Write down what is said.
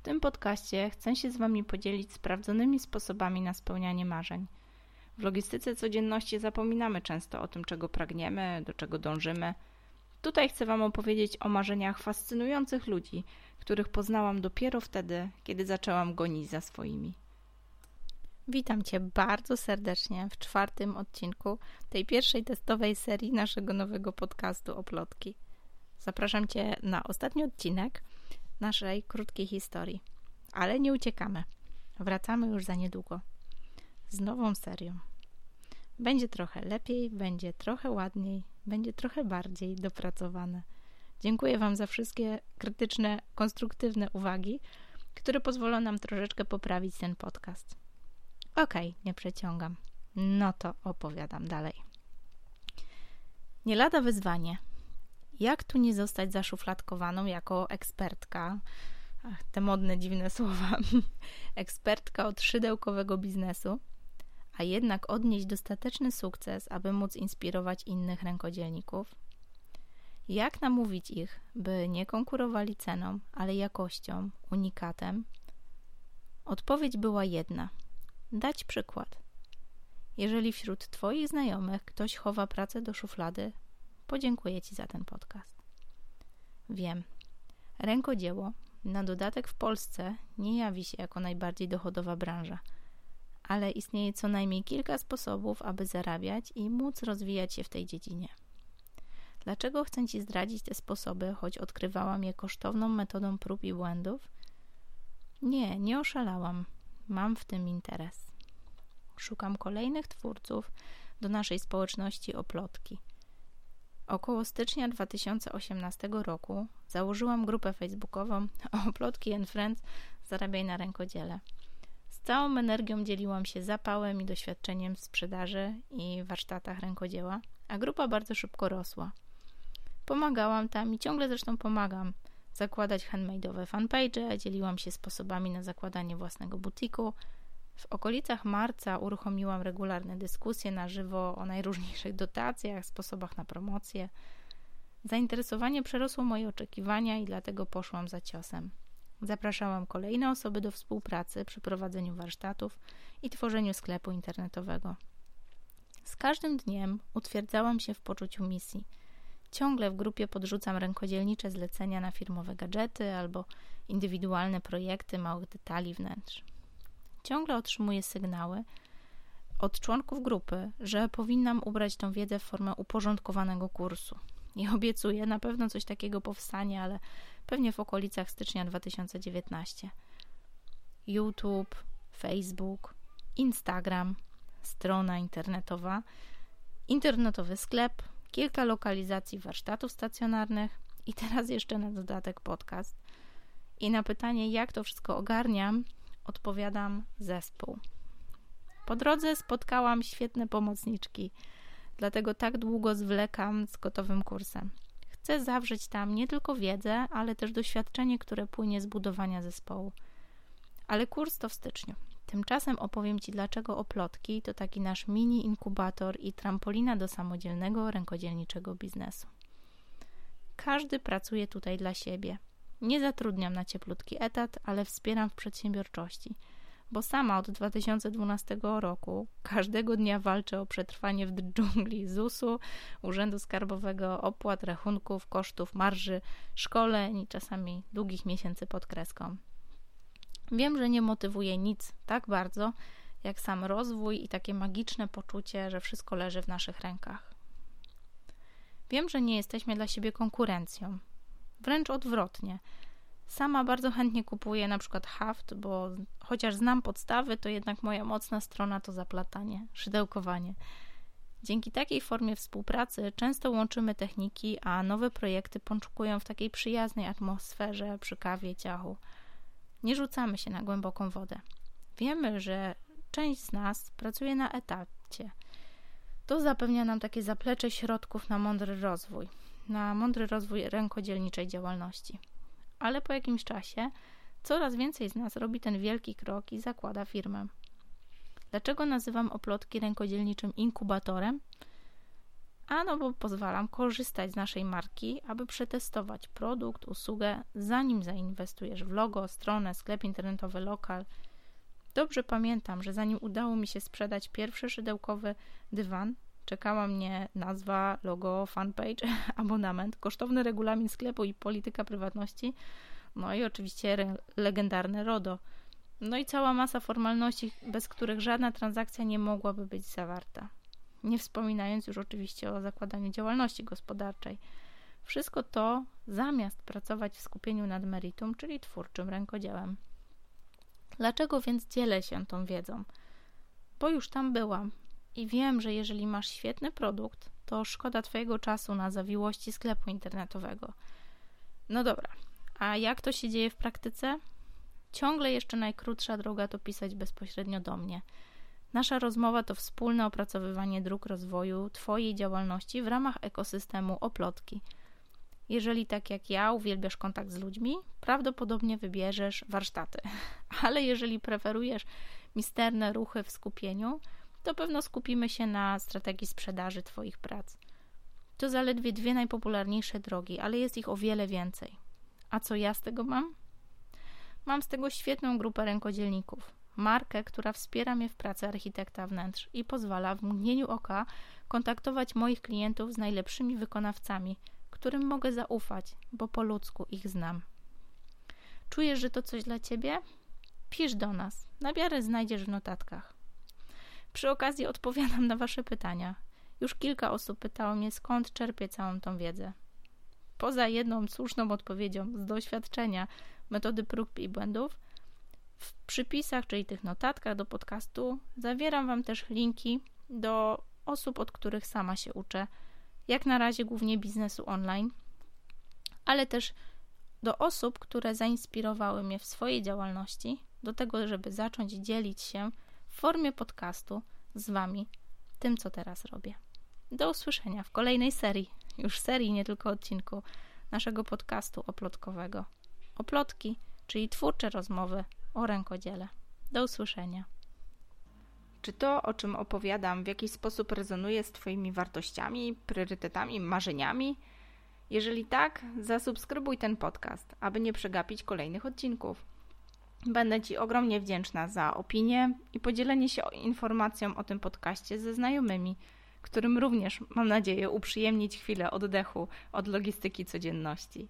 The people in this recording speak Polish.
W tym podcaście chcę się z Wami podzielić sprawdzonymi sposobami na spełnianie marzeń. W logistyce codzienności zapominamy często o tym, czego pragniemy, do czego dążymy. Tutaj chcę Wam opowiedzieć o marzeniach fascynujących ludzi, których poznałam dopiero wtedy, kiedy zaczęłam gonić za swoimi. Witam Cię bardzo serdecznie w czwartym odcinku tej pierwszej testowej serii naszego nowego podcastu Oplotki. Zapraszam Cię na ostatni odcinek naszej krótkiej historii. Ale nie uciekamy. Wracamy już za niedługo z nową serią. Będzie trochę lepiej, będzie trochę ładniej, będzie trochę bardziej dopracowane. Dziękuję Wam za wszystkie krytyczne, konstruktywne uwagi, które pozwolą nam troszeczkę poprawić ten podcast. Okej, okay, nie przeciągam. No to opowiadam dalej. Nie lada wyzwanie. Jak tu nie zostać zaszufladkowaną jako ekspertka? Ach, te modne, dziwne słowa. ekspertka od szydełkowego biznesu, a jednak odnieść dostateczny sukces, aby móc inspirować innych rękodzielników? Jak namówić ich, by nie konkurowali ceną, ale jakością, unikatem? Odpowiedź była jedna: dać przykład. Jeżeli wśród Twoich znajomych ktoś chowa pracę do szuflady, podziękuję Ci za ten podcast. Wiem, rękodzieło, na dodatek w Polsce, nie jawi się jako najbardziej dochodowa branża – ale istnieje co najmniej kilka sposobów, aby zarabiać i móc rozwijać się w tej dziedzinie. Dlaczego chcę Ci zdradzić te sposoby, choć odkrywałam je kosztowną metodą prób i błędów? Nie, nie oszalałam. Mam w tym interes. Szukam kolejnych twórców do naszej społeczności oplotki. Około stycznia 2018 roku założyłam grupę facebookową Oplotki and Friends Zarabiaj na rękodziele – z całą energią dzieliłam się zapałem i doświadczeniem w sprzedaży i warsztatach rękodzieła, a grupa bardzo szybko rosła. Pomagałam tam i ciągle zresztą pomagam zakładać handmade'owe fanpage, dzieliłam się sposobami na zakładanie własnego butiku. W okolicach marca uruchomiłam regularne dyskusje na żywo o najróżniejszych dotacjach, sposobach na promocję. Zainteresowanie przerosło moje oczekiwania i dlatego poszłam za ciosem. Zapraszałam kolejne osoby do współpracy przy prowadzeniu warsztatów i tworzeniu sklepu internetowego. Z każdym dniem utwierdzałam się w poczuciu misji. Ciągle w grupie podrzucam rękodzielnicze zlecenia na firmowe gadżety albo indywidualne projekty małych detali wnętrz. Ciągle otrzymuję sygnały od członków grupy, że powinnam ubrać tę wiedzę w formę uporządkowanego kursu. I obiecuję, na pewno coś takiego powstanie, ale pewnie w okolicach stycznia 2019. YouTube, Facebook, Instagram, strona internetowa, internetowy sklep, kilka lokalizacji warsztatów stacjonarnych i teraz jeszcze na dodatek podcast. I na pytanie, jak to wszystko ogarniam, odpowiadam zespół. Po drodze spotkałam świetne pomocniczki, dlatego tak długo zwlekam z gotowym kursem. Chcę zawrzeć tam nie tylko wiedzę, ale też doświadczenie, które płynie z budowania zespołu. Ale kurs to w styczniu. Tymczasem opowiem Ci, dlaczego oplotki to taki nasz mini inkubator i trampolina do samodzielnego rękodzielniczego biznesu. Każdy pracuje tutaj dla siebie. Nie zatrudniam na cieplutki etat, ale wspieram w przedsiębiorczości – bo sama od 2012 roku każdego dnia walczę o przetrwanie w dżungli ZUS-u, Urzędu Skarbowego, opłat, rachunków, kosztów, marży, szkoleń i czasami długich miesięcy pod kreską. Wiem, że nie motywuje nic tak bardzo, jak sam rozwój i takie magiczne poczucie, że wszystko leży w naszych rękach. Wiem, że nie jesteśmy dla siebie konkurencją. Wręcz odwrotnie – Sama bardzo chętnie kupuję na przykład haft, bo chociaż znam podstawy, to jednak moja mocna strona to zaplatanie, szydełkowanie. Dzięki takiej formie współpracy często łączymy techniki, a nowe projekty pączkują w takiej przyjaznej atmosferze przy kawie, ciachu. Nie rzucamy się na głęboką wodę. Wiemy, że część z nas pracuje na etacie. To zapewnia nam takie zaplecze środków na mądry rozwój, na mądry rozwój rękodzielniczej działalności ale po jakimś czasie coraz więcej z nas robi ten wielki krok i zakłada firmę. Dlaczego nazywam oplotki rękodzielniczym inkubatorem? Ano, bo pozwalam korzystać z naszej marki, aby przetestować produkt, usługę, zanim zainwestujesz w logo, stronę, sklep internetowy, lokal. Dobrze pamiętam, że zanim udało mi się sprzedać pierwszy szydełkowy dywan, czekała mnie nazwa, logo, fanpage, abonament, kosztowny regulamin sklepu i polityka prywatności, no i oczywiście legendarne RODO. No i cała masa formalności, bez których żadna transakcja nie mogłaby być zawarta. Nie wspominając już oczywiście o zakładaniu działalności gospodarczej. Wszystko to zamiast pracować w skupieniu nad meritum, czyli twórczym rękodziełem. Dlaczego więc dzielę się tą wiedzą? Bo już tam byłam i wiem, że jeżeli masz świetny produkt, to szkoda Twojego czasu na zawiłości sklepu internetowego. No dobra, a jak to się dzieje w praktyce? Ciągle jeszcze najkrótsza droga to pisać bezpośrednio do mnie. Nasza rozmowa to wspólne opracowywanie dróg rozwoju Twojej działalności w ramach ekosystemu oplotki. Jeżeli tak jak ja uwielbiasz kontakt z ludźmi, prawdopodobnie wybierzesz warsztaty. Ale jeżeli preferujesz misterne ruchy w skupieniu, to pewno skupimy się na strategii sprzedaży Twoich prac. To zaledwie dwie najpopularniejsze drogi, ale jest ich o wiele więcej. A co ja z tego mam? Mam z tego świetną grupę rękodzielników, markę, która wspiera mnie w pracy architekta wnętrz i pozwala w mgnieniu oka kontaktować moich klientów z najlepszymi wykonawcami, którym mogę zaufać, bo po ludzku ich znam. Czujesz, że to coś dla ciebie? Pisz do nas. Nabiary znajdziesz w notatkach. Przy okazji odpowiadam na Wasze pytania. Już kilka osób pytało mnie, skąd czerpię całą tą wiedzę. Poza jedną słuszną odpowiedzią z doświadczenia metody prób i błędów, w przypisach, czyli tych notatkach do podcastu, zawieram Wam też linki do osób, od których sama się uczę, jak na razie głównie biznesu online, ale też do osób, które zainspirowały mnie w swojej działalności do tego, żeby zacząć dzielić się formie podcastu z Wami tym, co teraz robię. Do usłyszenia w kolejnej serii, już serii, nie tylko odcinku naszego podcastu oplotkowego. Oplotki, czyli twórcze rozmowy o rękodziele. Do usłyszenia. Czy to, o czym opowiadam, w jakiś sposób rezonuje z Twoimi wartościami, priorytetami, marzeniami? Jeżeli tak, zasubskrybuj ten podcast, aby nie przegapić kolejnych odcinków. Będę Ci ogromnie wdzięczna za opinię i podzielenie się informacją o tym podcaście ze znajomymi, którym również, mam nadzieję, uprzyjemnić chwilę oddechu od logistyki codzienności.